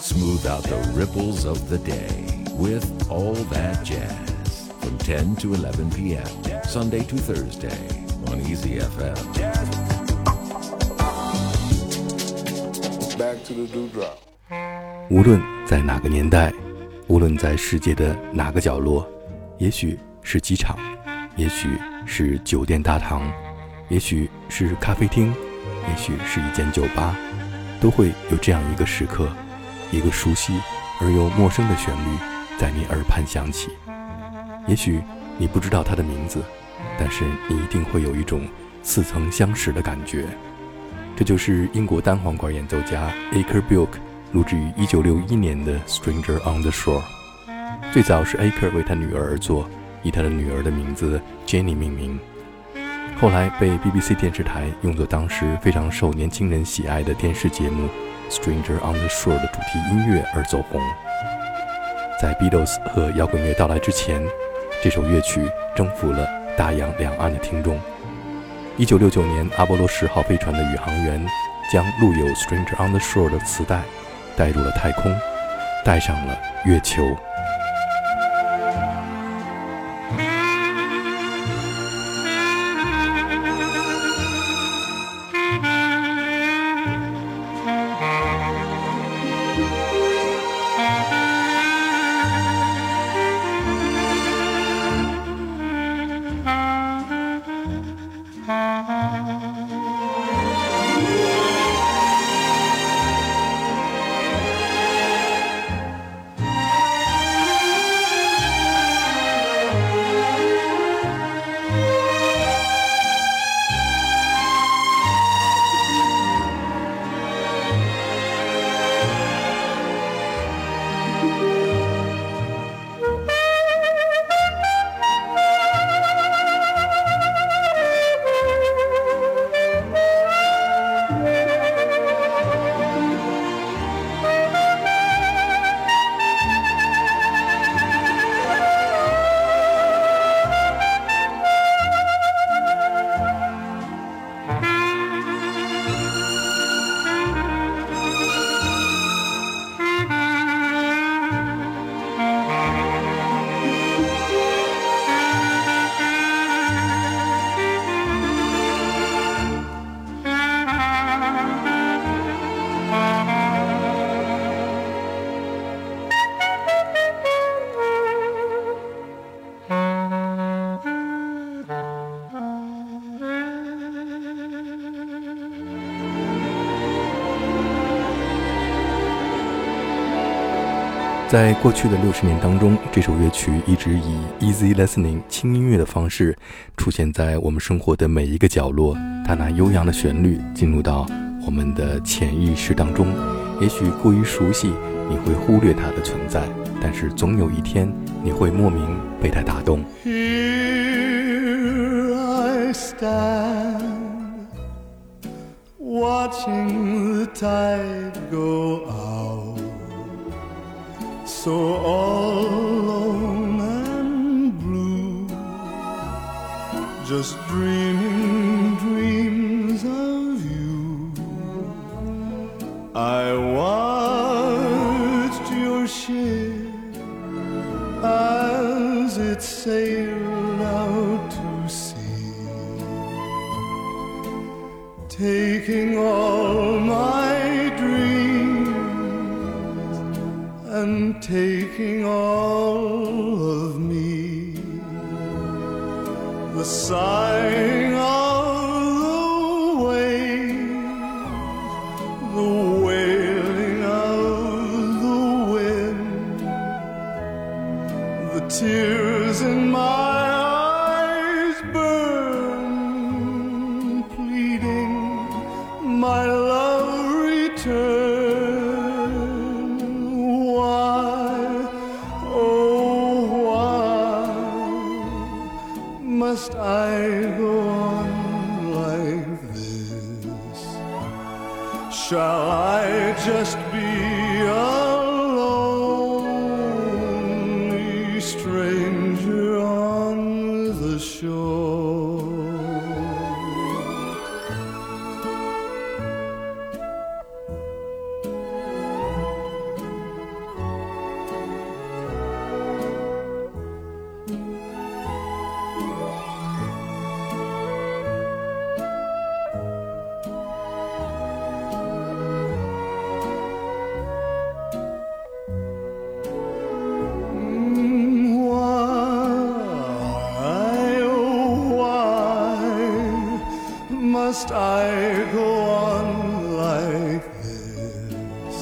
Smooth out the ripples of the day with All That Jazz from 10 to 11 p.m. Sunday to Thursday on Easy FM. Back to the dewdrop. 无论在哪个年代，无论在世界的哪个角落，也许是机场，也许是酒店大堂，也许是咖啡厅，也许是一间酒吧，都会有这样一个时刻，一个熟悉而又陌生的旋律在你耳畔响起。也许你不知道它的名字，但是你一定会有一种似曾相识的感觉。这就是英国单簧管演奏家 Aker Bulk 录制于1961年的《Stranger on the Shore》。最早是 Aker 为他女儿而作，以他的女儿的名字 Jenny 命名。后来被 BBC 电视台用作当时非常受年轻人喜爱的电视节目《Stranger on the Shore》的主题音乐而走红。在 Beatles 和摇滚乐到来之前，这首乐曲征服了大洋两岸的听众。1969年，阿波罗十号飞船的宇航员将录有《Stranger on the Shore》的磁带带入了太空，带上了月球。在过去的六十年当中，这首乐曲一直以 easy listening 轻音乐的方式出现在我们生活的每一个角落。它那悠扬的旋律进入到我们的潜意识当中，也许过于熟悉，你会忽略它的存在，但是总有一天你会莫名被它打动。Here I stand, watching the tide go out. So all alone and blue, just dreaming dreams of you. I watched your ship as it sailed out to sea, taking all taking all of me. The sighing must I go on like this? Shall I just be must I go on like this?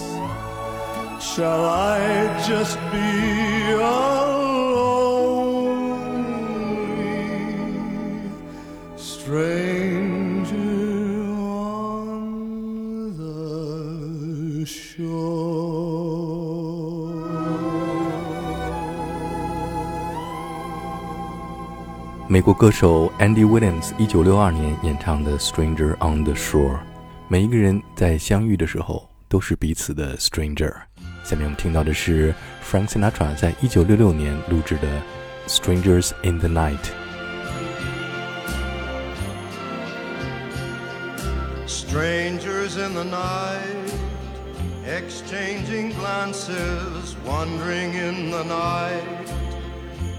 Shall I just be 国歌手 Andy Williams 一九六二年演唱的《Stranger on the Shore》，每一个人在相遇的时候都是彼此的 stranger。下面我们听到的是 Frank Sinatra 在一九六六年录制的《Strangers in the Night》。 Strangers in the night, exchanging glances, wandering in the night.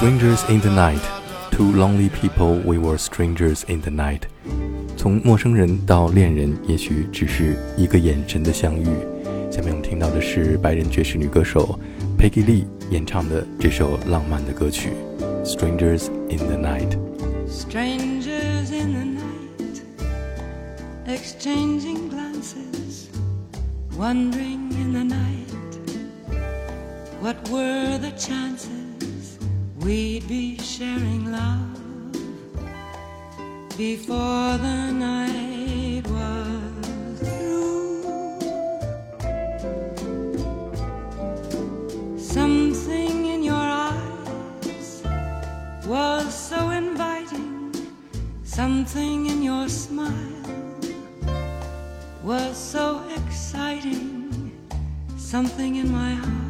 Strangers in the night, two lonely people, we were strangers in the night. 从陌生人到恋人，也许只是一个眼神的相遇。下面我们听到的是白人爵士女歌手 Peggy Lee 演唱的这首浪漫的歌曲《Strangers in the Night》。 Strangers in the night, exchanging glances, wondering in the night, what were the chances We'd be sharing love before the night was through? Something in your eyes was so inviting. Something in your smile was so exciting. Something in my heart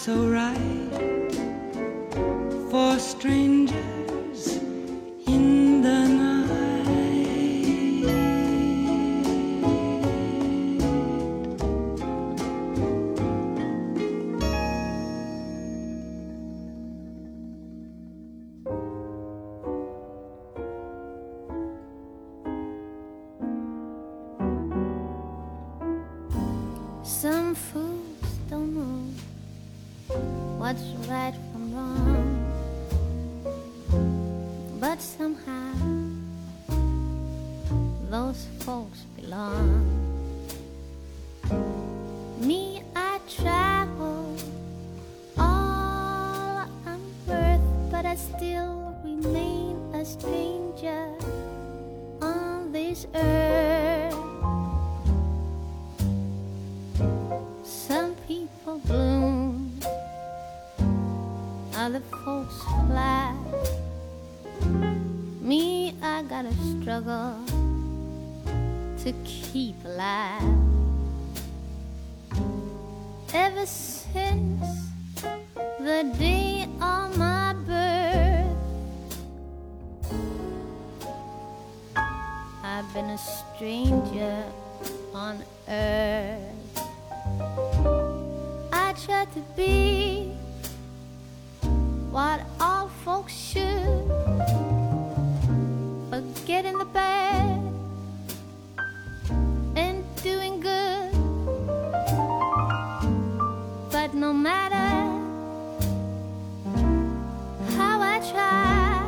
so right for strangers this earth. Some people bloom, other folks fly. Me, I gotta struggle to keep alive. What all folks should, but get in the bed and doing good. But no matter how I try,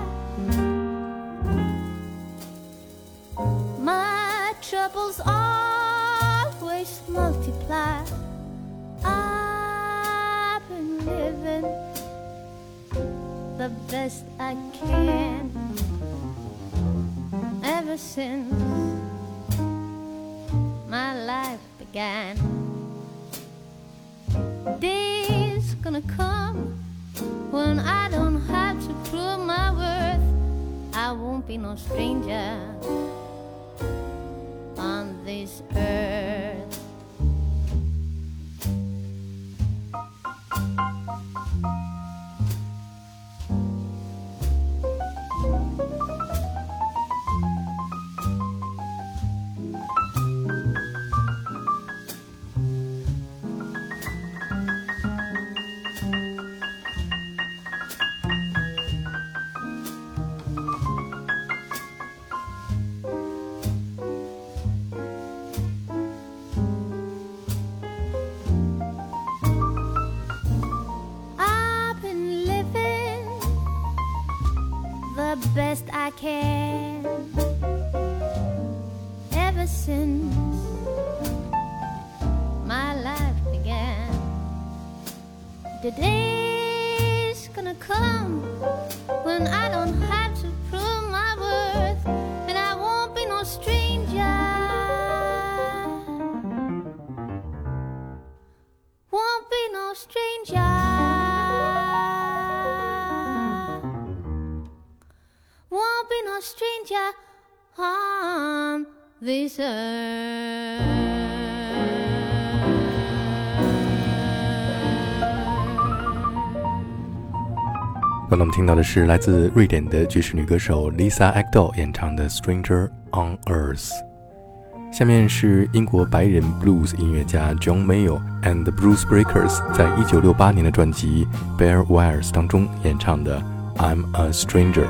my troubles always multiply. The best I can ever since my life began. Days gonna come when I don't have to prove my worth. I won't be no stranger on this earth. The best I can ever since my life began. The day's gonna come when I don't have stranger on this earth. 刚才我们听到的是来自瑞典的爵士女歌手 Lisa Ekdal 演唱的《Stranger on Earth》。下面是英国白人 blues 音乐家 John Mayo and the Blues Breakers 在一九六八年的专辑《Bear Wires》当中演唱的《I'm a Stranger》。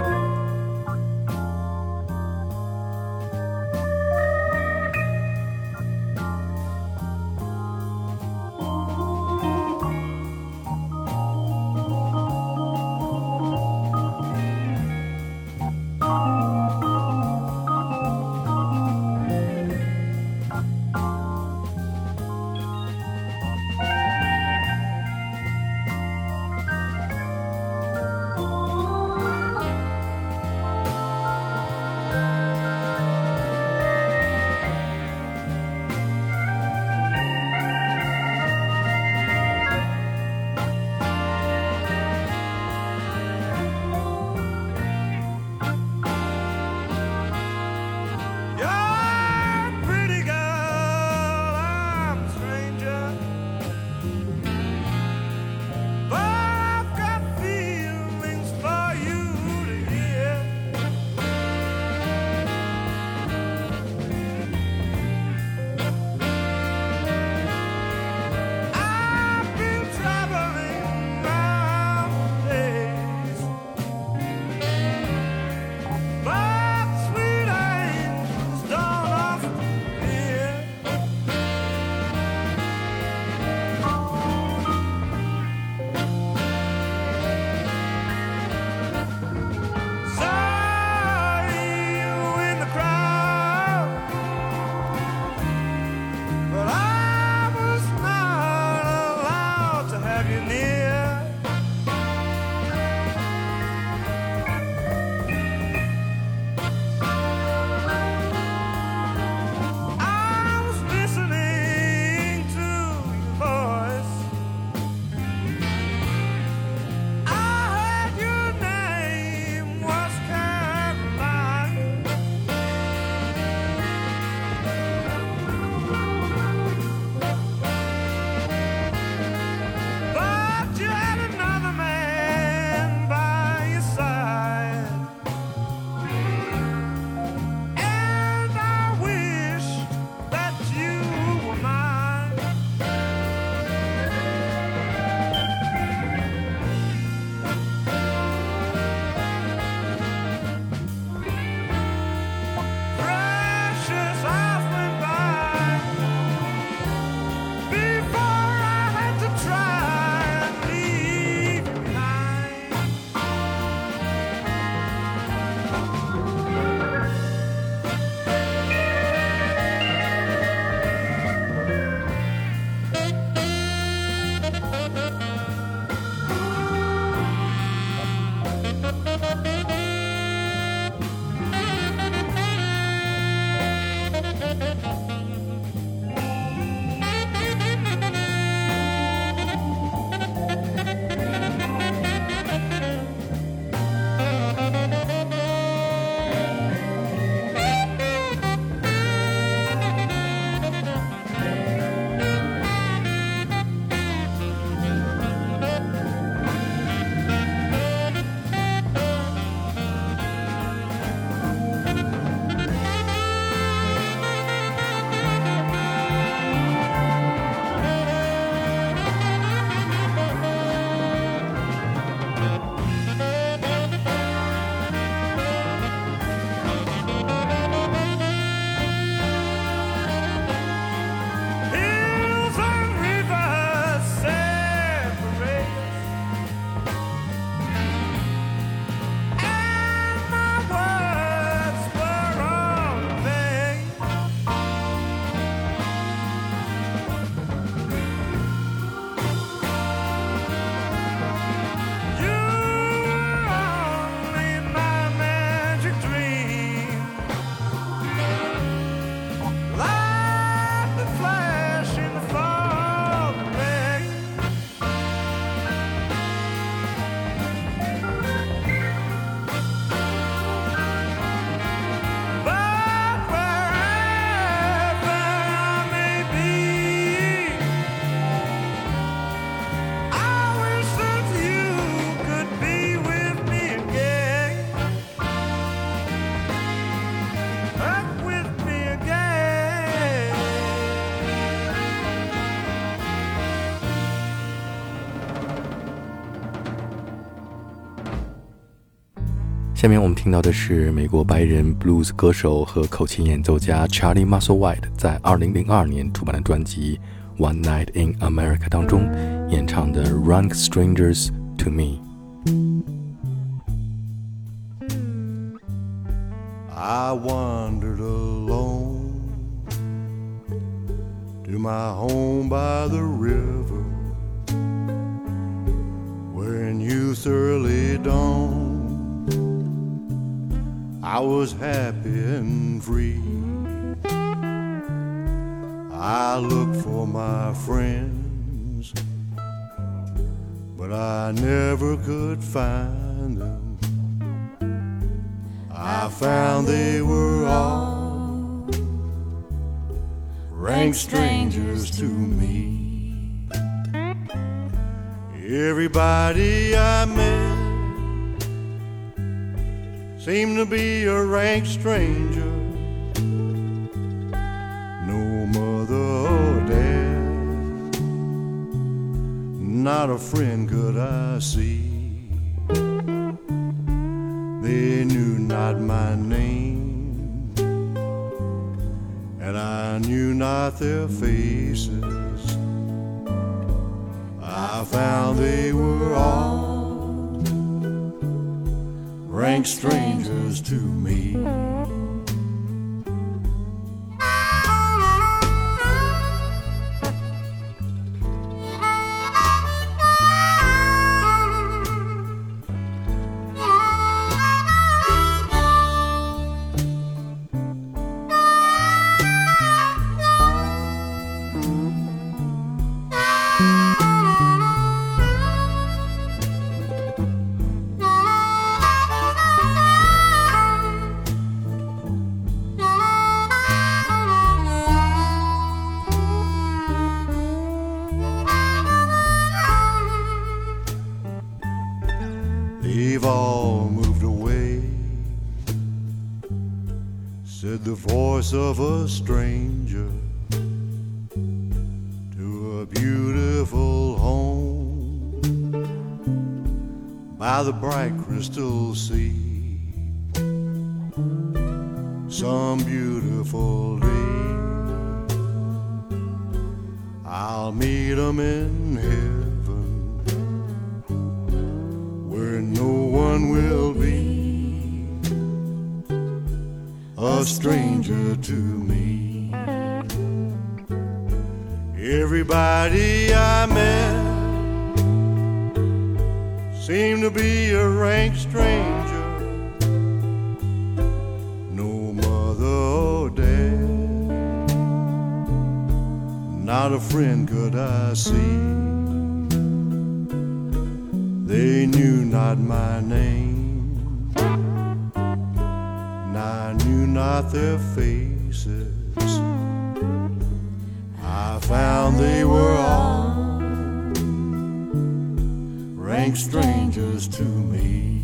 下面我们听到的是美国白人 blues 歌手和口琴演奏家 Charlie Musselwhite 在2002年出版的专辑《One Night in America》当中演唱的《Rank Strangers to Me》。I wandered alone to my home by the river when youth early dawned. I was happy and free. I looked for my friends, but I never could find them. I found they were all rank strangers to me. Everybody I met seemed to be a rank stranger. No mother or dad, not a friend could I see. They knew not my name, and I knew not their faces. I found they were all strangers to me. Of a stranger to a beautiful home by the bright crystal sea. Some beautiful day, I'll meet 'em in heaven where no one will be a stranger to me. Everybody I met seemed to be a rank stranger. No mother or dad, not a friend could I see. They knew not my name, I knew not their faces. I found they were all rank strangers to me.